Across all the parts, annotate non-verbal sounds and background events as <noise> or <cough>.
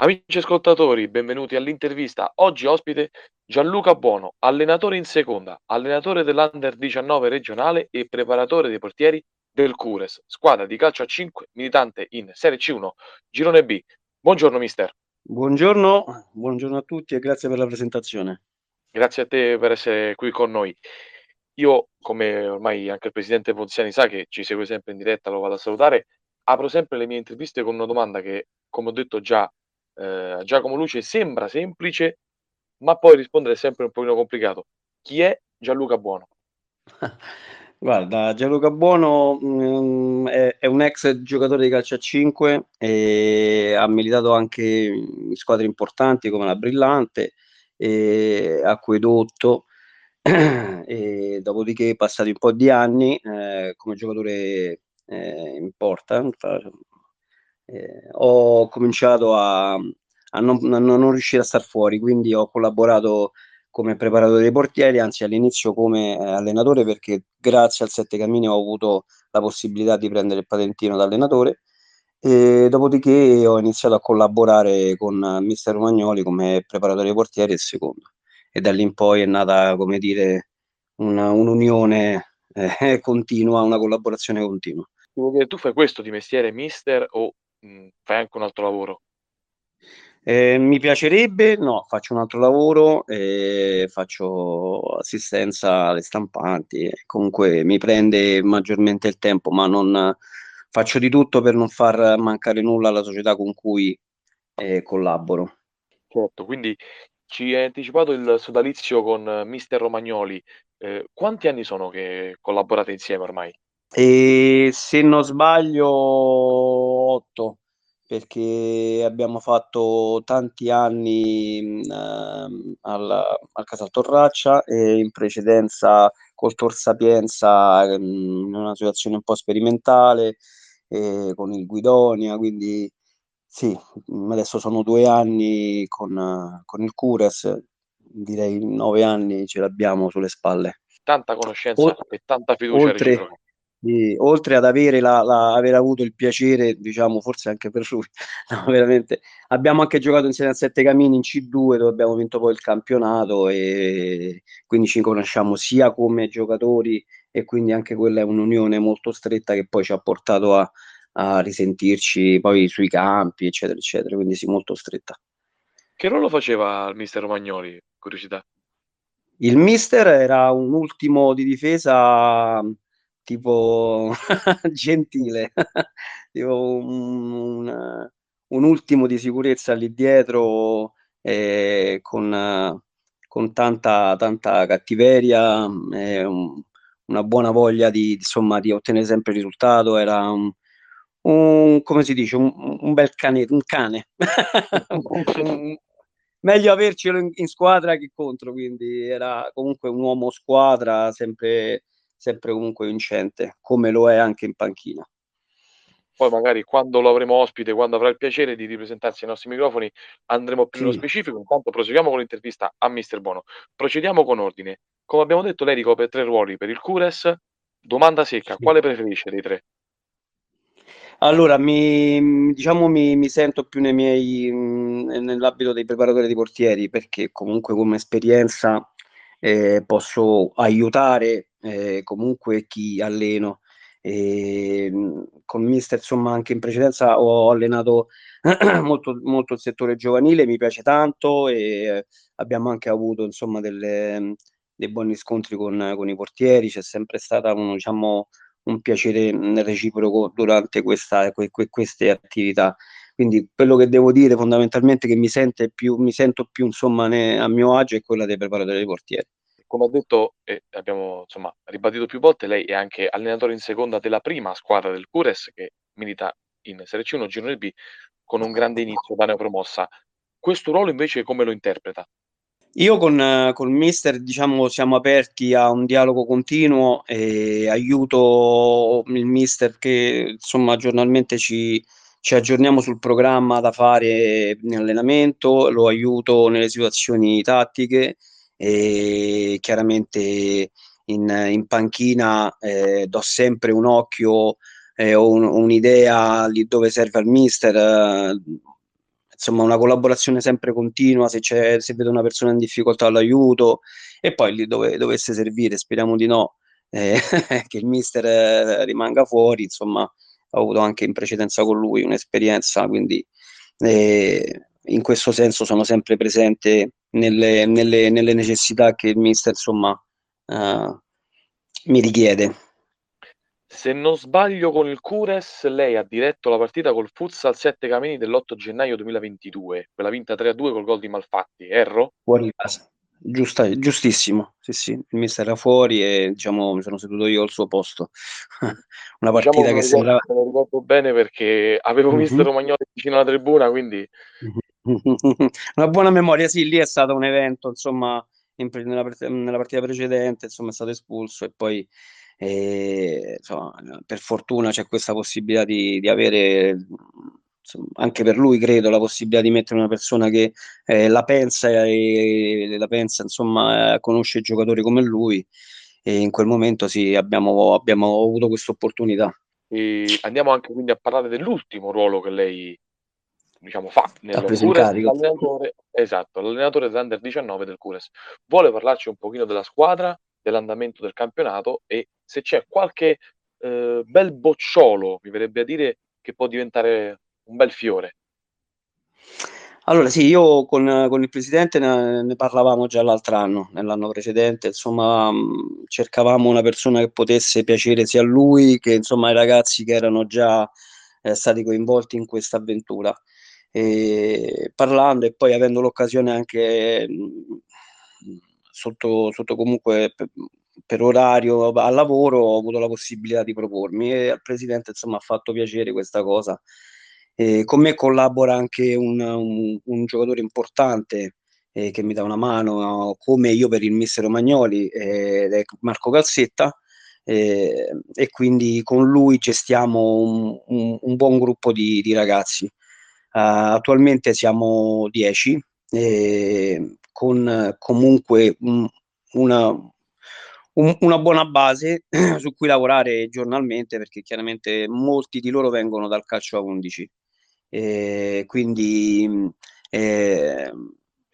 Amici ascoltatori, benvenuti all'intervista. Oggi ospite Gianluca Buono, allenatore in seconda, allenatore dell'Under 19 regionale e preparatore dei portieri del Cures, squadra di calcio a 5 militante in Serie C1, Girone B. Buongiorno mister. Buongiorno, buongiorno a tutti e grazie per la presentazione. Grazie a te per essere qui con noi. Io, come ormai anche il presidente Ponziani sa che ci segue sempre in diretta, lo vado a salutare, apro sempre le mie interviste con una domanda che, come ho detto già eh, Giacomo Luce sembra semplice, ma poi rispondere è sempre un pochino complicato. Chi è Gianluca Buono? <laughs> Guarda, Gianluca Buono mh, mm, è, è, un ex giocatore di calcio a 5 e ha militato anche in squadre importanti come la Brillante e Acquedotto <clears throat> e dopodiché passati un po' di anni eh, come giocatore eh, important eh, ho cominciato a, a, non, a, non, riuscire a star fuori, quindi ho collaborato come preparatore dei portieri, anzi all'inizio come eh, allenatore perché grazie al Sette Camini ho avuto la possibilità di prendere il patentino da allenatore e dopodiché ho iniziato a collaborare con mister Romagnoli come preparatore dei portieri e secondo e da lì in poi è nata come dire una, un'unione eh, <laughs> continua, una collaborazione continua. Tu fai questo di mestiere mister o fai anche un altro lavoro? Eh, mi piacerebbe, no, faccio un altro lavoro, eh, faccio assistenza alle stampanti, comunque mi prende maggiormente il tempo, ma non faccio di tutto per non far mancare nulla alla società con cui eh, collaboro. Certo, quindi ci hai anticipato il sodalizio con mister Romagnoli. Eh, quanti anni sono che collaborate insieme ormai? E se non sbaglio, 8 perché abbiamo fatto tanti anni eh, al, al Casal Torraccia e in precedenza col Tor Sapienza in una situazione un po' sperimentale eh, con il Guidonia, quindi sì, adesso sono due anni con, con il Cures, direi nove anni ce l'abbiamo sulle spalle. Tanta conoscenza o, e tanta fiducia oltre, e, oltre ad avere la, la, aver avuto il piacere, diciamo, forse anche per lui, <laughs> no, veramente, abbiamo anche giocato insieme a Sette Camini in C2 dove abbiamo vinto poi il campionato e quindi ci conosciamo sia come giocatori e quindi anche quella è un'unione molto stretta che poi ci ha portato a, a risentirci poi sui campi, eccetera, eccetera, quindi sì, molto stretta. Che ruolo faceva il mister Romagnoli? Curiosità. Il mister era un ultimo di difesa tipo <laughs> gentile, <laughs> tipo un, un, un, ultimo di sicurezza lì dietro eh, con, con tanta, tanta cattiveria, eh, un, una buona voglia di, insomma, di ottenere sempre il risultato, era un, un come si dice, un, un bel cane, un cane. <laughs> meglio avercelo in, in, squadra che contro, quindi era comunque un uomo squadra, sempre sempre comunque vincente, come lo è anche in panchina. Poi magari quando lo avremo ospite, quando avrà il piacere di ripresentarsi ai nostri microfoni, andremo più sì. nello specifico. Intanto proseguiamo con l'intervista a Mister Bono. Procediamo con ordine. Come abbiamo detto, lei ricopre tre ruoli per il Cures. Domanda secca, sì. quale preferisce dei tre? Allora, mi, diciamo, mi, mi sento più nei miei, nell'ambito dei preparatori di portieri perché comunque come esperienza eh, posso aiutare eh, comunque chi alleno. E, con mister insomma anche in precedenza ho allenato <clears throat> molto, molto il settore giovanile mi piace tanto e abbiamo anche avuto insomma delle, dei buoni scontri con, con i portieri. C'è sempre stata uno, diciamo, un piacere reciproco durante questa, que, que, queste attività. Quindi quello che devo dire fondamentalmente che mi, più, mi sento più insomma ne, a mio agio è quella dei preparatori dei portieri come ho detto e abbiamo insomma ribadito più volte, lei è anche allenatore in seconda della prima squadra del Cures che milita in Serie C1 Girone B con un grande inizio da neopromossa. Questo ruolo invece come lo interpreta? Io con, con mister diciamo siamo aperti a un dialogo continuo e aiuto il mister che insomma giornalmente ci, ci aggiorniamo sul programma da fare in allenamento, lo aiuto nelle situazioni tattiche e chiaramente in, in panchina eh, do sempre un occhio eh, o un, un'idea lì dove serve al mister eh, insomma una collaborazione sempre continua, se, c'è, se vedo una persona in difficoltà l'aiuto e poi lì dove dovesse servire, speriamo di no, eh, <laughs> che il mister eh, rimanga fuori, insomma ho avuto anche in precedenza con lui un'esperienza, quindi eh, in questo senso sono sempre presente nelle, nelle, nelle necessità che il mister insomma uh, mi richiede. Se non sbaglio con il Cures, lei ha diretto la partita col Futsal 7 Camini dell'8 gennaio 2022, quella vinta 3-2 col gol di Malfatti, erro? Fuori casa. Giusta, giustissimo, sì, sì, il mister era fuori e diciamo mi sono seduto io al suo posto. <laughs> Una partita diciamo che sembrava... Me lo ricordo bene perché avevo mm-hmm. mister Romagnoli vicino alla tribuna, quindi... <laughs> Una buona memoria, sì, lì è stato un evento, insomma, in, nella, nella, partita precedente, insomma, è stato espulso e poi, eh, insomma, per fortuna c'è questa possibilità di, di avere anche per lui credo la possibilità di mettere una persona che eh, la pensa e la pensa, insomma, eh, conosce giocatori come lui e in quel momento sì, abbiamo, abbiamo avuto questa opportunità. andiamo anche quindi a parlare dell'ultimo ruolo che lei diciamo, fa nel l'allenatore, esatto, l'allenatore dell'Under 19 del Cures. Vuole parlarci un pochino della squadra, dell'andamento del campionato e se c'è qualche eh, bel bocciolo, mi verrebbe a dire, che può diventare un bel fiore. Allora sì, io con, con il presidente ne, ne, parlavamo già l'altro anno, nell'anno precedente, insomma mm, cercavamo una persona che potesse piacere sia a lui che insomma ai ragazzi che erano già eh, stati coinvolti in questa avventura. E parlando e poi avendo l'occasione anche sotto, sotto comunque per, per orario al lavoro ho avuto la possibilità di propormi e al presidente insomma ha fatto piacere questa cosa eh, con me collabora anche un, un, un giocatore importante eh, che mi dà una mano, come io per il mister Romagnoli, è Marco Calzetta. Eh, e quindi con lui gestiamo un, un buon gruppo di, di ragazzi. Uh, attualmente siamo 10, eh, con comunque un, una, un, una buona base <clears throat> su cui lavorare giornalmente perché chiaramente molti di loro vengono dal calcio a 11 eh, quindi eh,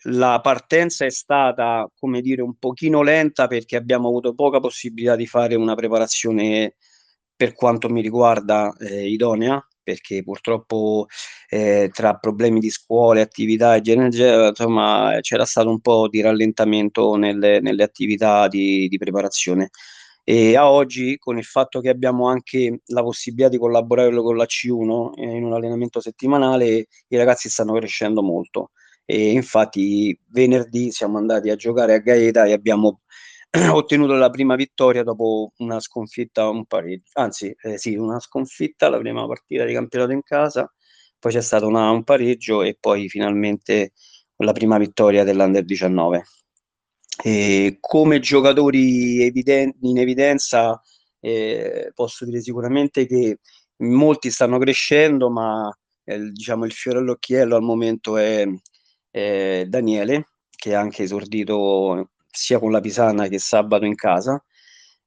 la partenza è stata, come dire, un pochino lenta perché abbiamo avuto poca possibilità di fare una preparazione per quanto mi riguarda eh, idonea perché purtroppo eh, tra problemi di scuole, attività e genere, insomma, c'era stato un po' di rallentamento nelle, nelle attività di, di preparazione. E a oggi, con il fatto che abbiamo anche la possibilità di collaborare con la C1 eh, in un allenamento settimanale, i ragazzi stanno crescendo molto. E infatti, venerdì siamo andati a giocare a Gaeta e abbiamo <clears throat> ottenuto la prima vittoria dopo una sconfitta, un pareggio, anzi, eh, sì, una sconfitta, la prima partita di campionato in casa, poi c'è stato una, un pareggio e poi finalmente la prima vittoria dell'Under 19. E come giocatori eviden- in evidenza eh, posso dire sicuramente che molti stanno crescendo, ma eh, diciamo il fiore all'occhiello al momento è, è Daniele, che ha anche esordito sia con la Pisana che sabato in casa.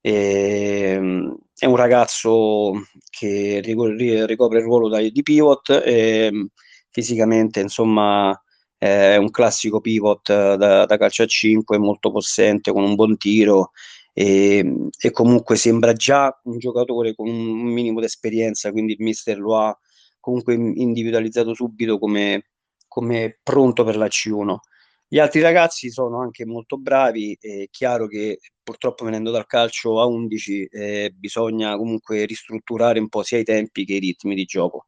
E, ehm, è un ragazzo che ricopre il ruolo di pivot e fisicamente insomma è un classico pivot da, da calcio a 5, molto possente, con un buon tiro e, e, comunque sembra già un giocatore con un minimo di esperienza, quindi il mister lo ha comunque individualizzato subito come, come pronto per la C1. Gli altri ragazzi sono anche molto bravi, è chiaro che purtroppo venendo dal calcio a 11 eh, bisogna comunque ristrutturare un po' sia i tempi che i ritmi di gioco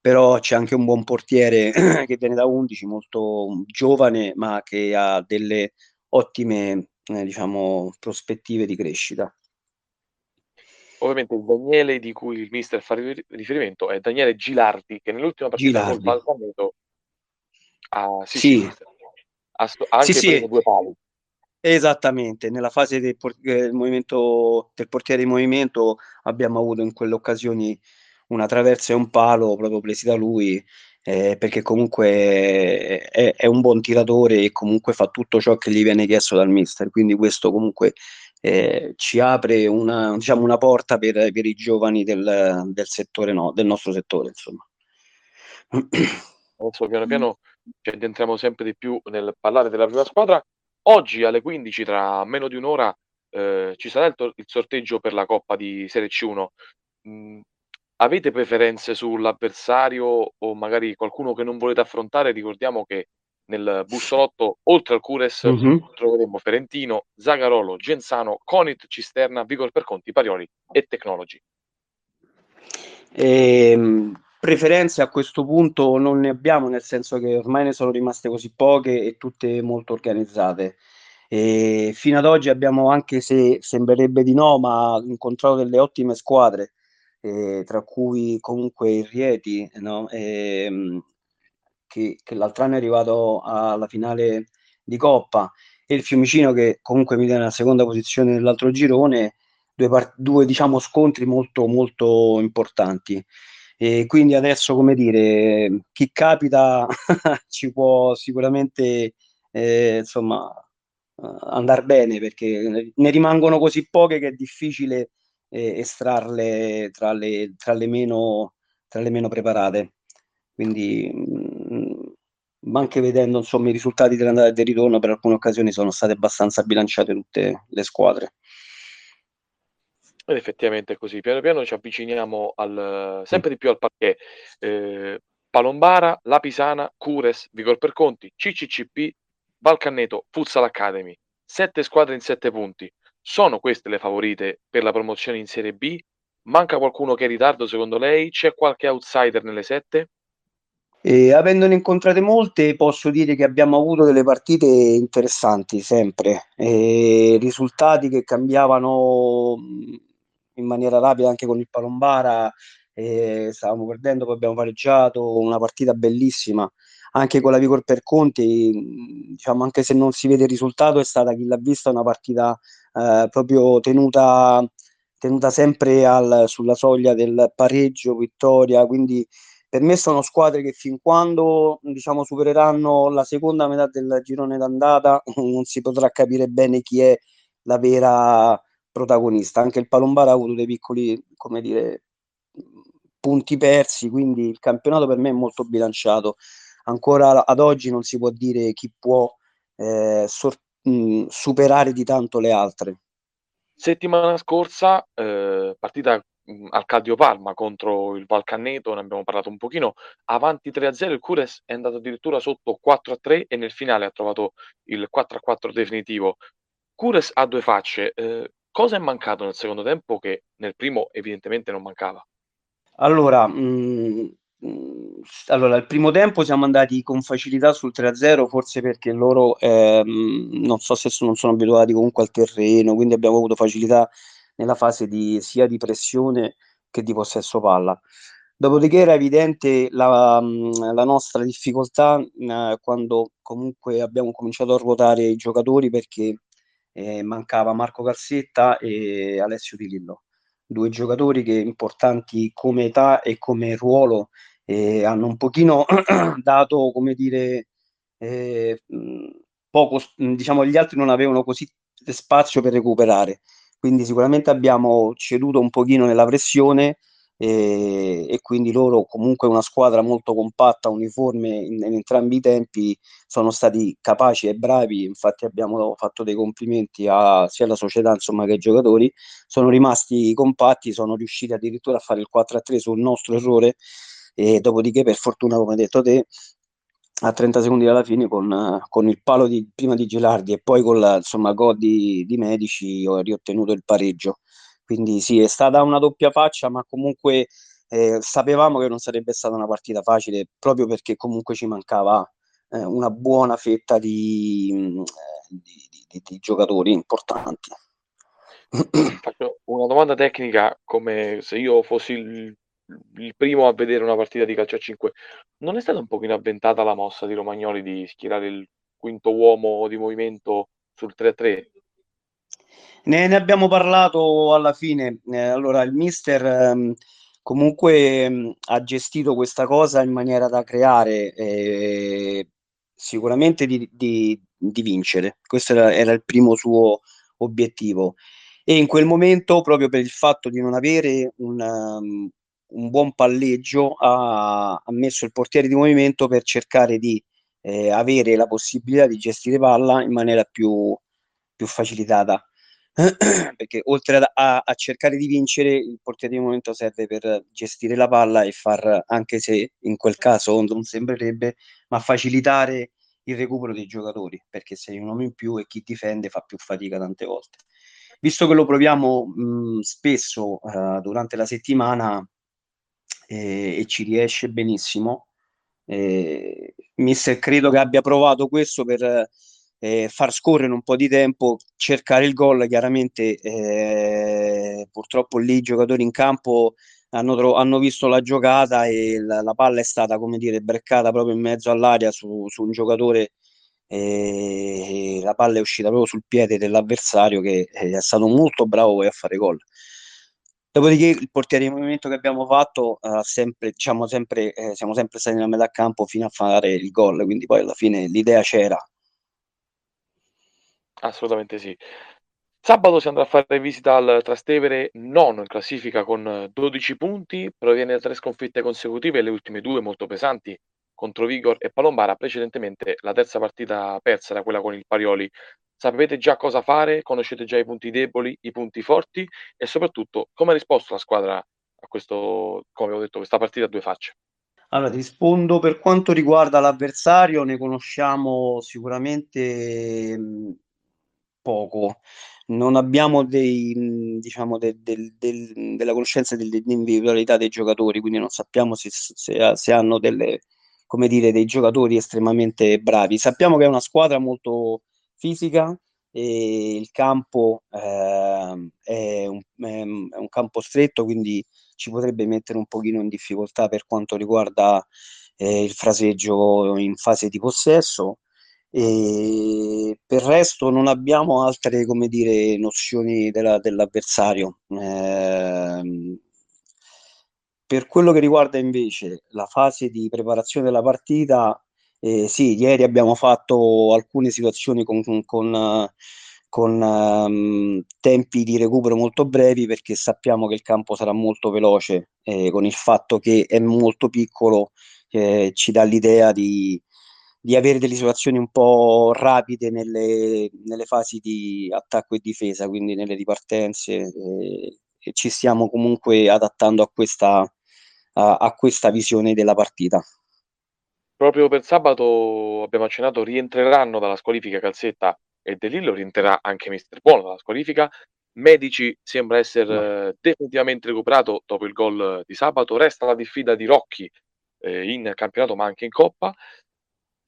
però c'è anche un buon portiere <clears throat> che viene da 11, molto giovane, ma che ha delle ottime eh, diciamo, prospettive di crescita. Ovviamente il Daniele di cui il mister fa riferimento è Daniele Gilardi, che nell'ultima partita Gilardi. col Balcaneto ha, sì, sì, sì. Anche sì, preso due pali. Esattamente, nella fase del, por- del, movimento, del portiere di movimento abbiamo avuto in quelle occasioni una traversa e un palo proprio presi da lui, eh, perché comunque è, è, un buon tiratore e comunque fa tutto ciò che gli viene chiesto dal mister, quindi questo comunque eh, ci apre una, diciamo, una porta per, per, i giovani del, del settore, no, del nostro settore, insomma. <clears throat> Adesso piano piano ci addentriamo sempre di più nel parlare della prima squadra. Oggi alle 15, tra meno di un'ora, ehm, ci sarà il tor il sorteggio per la Coppa di Serie C1. Mhmm, avete preferenze sull'avversario o magari qualcuno che non volete affrontare? Ricordiamo che nel bussolotto, oltre al Cures, Mh-mh. troveremo Ferentino, Zagarolo, Genzano, Conit, Cisterna, Vigor Perconti, Parioli e Technology. Ehm, preferenze a questo punto non ne abbiamo, nel senso che ormai ne sono rimaste così poche e tutte molto organizzate. E fino ad oggi abbiamo, anche se sembrerebbe di no, ma incontrato delle ottime squadre, eh, tra cui comunque il Rieti, no? Ehm, che, che l'altro anno è arrivato alla finale di Coppa, e il Fiumicino che comunque mi tiene alla seconda posizione nell'altro girone, due, due diciamo, scontri molto, molto importanti. E quindi adesso, come dire, chi capita <laughs> ci può sicuramente eh, insomma andare bene perché ne rimangono così poche che è difficile eh, estrarle tra le, tra le, meno, tra le meno preparate. Quindi mh, anche vedendo insomma, i risultati dell'andata e del ritorno, per alcune occasioni sono state abbastanza bilanciate tutte le squadre. Ed effettivamente è così. Piano piano ci avviciniamo al sempre di più al parquet. Ehm, Palombara, La Pisana, Cures, Vigor Perconti, CCCP, Valcanneto, Futsal Academy. Sette squadre in sette punti. Sono queste le favorite per la promozione in Serie B? Manca qualcuno che è in ritardo secondo lei? C'è qualche outsider nelle sette? E avendone incontrate molte, posso dire che abbiamo avuto delle partite interessanti sempre, e risultati che cambiavano in maniera rapida anche con il Palombara. E stavamo perdendo, poi abbiamo pareggiato, una partita bellissima. Anche con la Vigor per Conti, diciamo, anche se non si vede il risultato, è stata chi l'ha vista una partita eh, proprio tenuta, tenuta sempre al, sulla soglia del pareggio, vittoria, quindi per me sono squadre che fin quando diciamo, supereranno la seconda metà del girone d'andata <laughs> non si potrà capire bene chi è la vera protagonista. Anche il Palombara ha avuto dei piccoli, come dire, punti persi, quindi il campionato per me è molto bilanciato. Ancora ad oggi non si può dire chi può eh, sor- mh, superare di tanto le altre. Settimana scorsa, eh, partita mh, al Caldio Palma contro il Valcanneto, ne abbiamo parlato un pochino, avanti 3-0, il Cures è andato addirittura sotto 4-3 e nel finale ha trovato il 4-4 definitivo. Cures ha due facce, eh, cosa è mancato nel secondo tempo che nel primo evidentemente non mancava? Allora, mh, mh, allora, il primo tempo siamo andati con facilità sul 3-0, forse perché loro ehm, non so se sono, non sono abituati comunque al terreno, quindi abbiamo avuto facilità nella fase di, sia di pressione che di possesso palla. Dopodiché era evidente la, la nostra difficoltà eh, quando comunque abbiamo cominciato a ruotare i giocatori perché eh, mancava Marco Calzetta e Alessio Di Lillo due giocatori che importanti come età e come ruolo eh, hanno un pochino <clears throat> dato, come dire, eh, poco, diciamo, gli altri non avevano così spazio per recuperare. Quindi sicuramente abbiamo ceduto un pochino nella pressione e, e, quindi loro comunque una squadra molto compatta, uniforme in, in, entrambi i tempi, sono stati capaci e bravi, infatti abbiamo fatto dei complimenti a, sia alla società insomma, che ai giocatori, sono rimasti compatti, sono riusciti addirittura a fare il 4-3 sul nostro errore. E dopodiché per fortuna come hai detto te a 30 secondi dalla fine con, con il palo di, prima di Gelardi e poi con la insomma, gol di, di Medici ho riottenuto il pareggio quindi sì, è stata una doppia faccia, ma comunque eh, sapevamo che non sarebbe stata una partita facile, proprio perché comunque ci mancava eh, una buona fetta di, mm, di, di, di giocatori importanti. Faccio una domanda tecnica, come se io fossi il, il, primo a vedere una partita di calcio a 5. Non è stata un pochino avventata la mossa di Romagnoli di schierare il quinto uomo di movimento sul 3-3? Ne, ne, abbiamo parlato alla fine. Eh, allora, il mister ehm, comunque ehm, ha gestito questa cosa in maniera da creare eh, sicuramente di, di, di, vincere. Questo era, era, il primo suo obiettivo. E in quel momento, proprio per il fatto di non avere un, um, un buon palleggio ha, ha, messo il portiere di movimento per cercare di eh, avere la possibilità di gestire palla in maniera più, più facilitata. <clears throat> Perché oltre a, a, cercare di vincere, il portiere di movimento serve per gestire la palla e far, anche se in quel caso non sembrerebbe, ma facilitare il recupero dei giocatori, perché sei un uomo in più e chi difende fa più fatica tante volte. Visto che lo proviamo mh, spesso uh, durante la settimana eh, e ci riesce benissimo, eh, mister credo che abbia provato questo per eh, far scorrere un po' di tempo, cercare il gol. Chiaramente, eh, purtroppo lì i giocatori in campo hanno, tro- hanno visto la giocata e la, la, palla è stata, come dire, breccata proprio in mezzo all'aria su, su un giocatore. E la palla è uscita proprio sul piede dell'avversario che eh, è stato molto bravo poi a fare gol. Dopodiché il portiere di movimento che abbiamo fatto uh, sempre, diciamo sempre, eh, siamo sempre stati nella metà campo fino a fare il gol, quindi poi alla fine l'idea c'era. Assolutamente sì. Sabato si andrà a fare visita al Trastevere, nono in classifica con 12 punti, proviene da tre sconfitte consecutive, le ultime due molto pesanti contro Vigor e Palombara, precedentemente la terza partita persa era quella con il Parioli. Sapete già cosa fare, conoscete già i punti deboli, i punti forti e soprattutto come ha risposto la squadra a questo, come avevo detto, questa partita a due facce. Allora, ti rispondo per quanto riguarda l'avversario, ne conosciamo sicuramente poco. Non abbiamo dei, diciamo, de, de, de, della conoscenza dell'individualità dei giocatori, quindi non sappiamo se, se, se hanno delle, dire, dei giocatori estremamente bravi. Sappiamo che è una squadra molto fisica e il campo eh, è, un, è, un, campo stretto, quindi ci potrebbe mettere un pochino in difficoltà per quanto riguarda eh, il fraseggio in fase di possesso. E per il resto non abbiamo altre come dire, nozioni della, dell'avversario. Eh, per quello che riguarda invece la fase di preparazione della partita, eh, sì, ieri abbiamo fatto alcune situazioni con, con, con um, tempi di recupero molto brevi perché sappiamo che il campo sarà molto veloce, eh, con il fatto che è molto piccolo eh, ci dà l'idea di, di avere delle situazioni un po' rapide nelle, nelle fasi di attacco e difesa, quindi nelle ripartenze, eh, e ci stiamo comunque adattando a questa, a, a questa visione della partita. Proprio per sabato abbiamo accennato rientreranno dalla squalifica Calzetta e De Lillo, rientrerà anche Mister Buono dalla squalifica. Medici sembra essere no. definitivamente recuperato dopo il gol di sabato. Resta la diffida di Rocchi eh, in campionato ma anche in Coppa.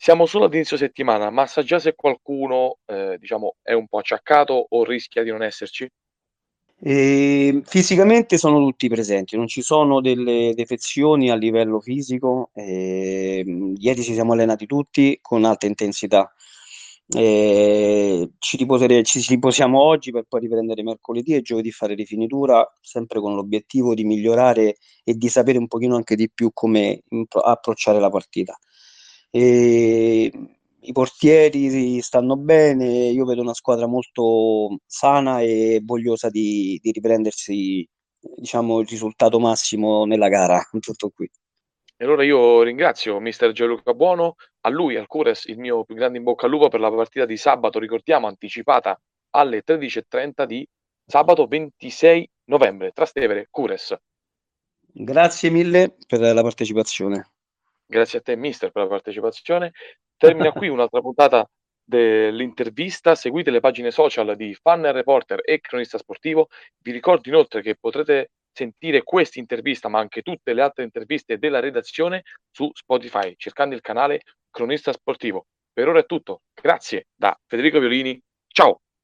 Siamo solo ad inizio settimana, ma sa già se qualcuno, ehm, diciamo, è un po' acciaccato o rischia di non esserci? Ehm, fisicamente sono tutti presenti, non ci sono delle defezioni a livello fisico. Ehm, ieri ci siamo allenati tutti con alta intensità. Ehm, ci riposere ci riposiamo oggi per poi riprendere mercoledì e giovedì fare rifinitura, sempre con l'obiettivo di migliorare e di sapere un pochino anche di più come impro approcciare la partita. E I portieri stanno bene, io vedo una squadra molto sana e vogliosa di, di riprendersi diciamo, il risultato massimo nella gara. <laughs> Tutto qui. E allora io ringrazio mister Gianluca Buono, a lui, al Cures, il mio più grande in bocca al lupo per la partita di sabato, ricordiamo, anticipata alle 13.30 di sabato 26 novembre, Trastevere, Cures. Grazie mille per la partecipazione. Grazie a te, mister, per la partecipazione. Termina qui un'altra puntata dell'intervista. Seguite le pagine social di Fan Reporter e Cronista Sportivo. Vi ricordo inoltre che potrete sentire questa intervista, ma anche tutte le altre interviste della redazione su Spotify, cercando il canale Cronista Sportivo. Per ora è tutto. Grazie da Federico Violini. Ciao!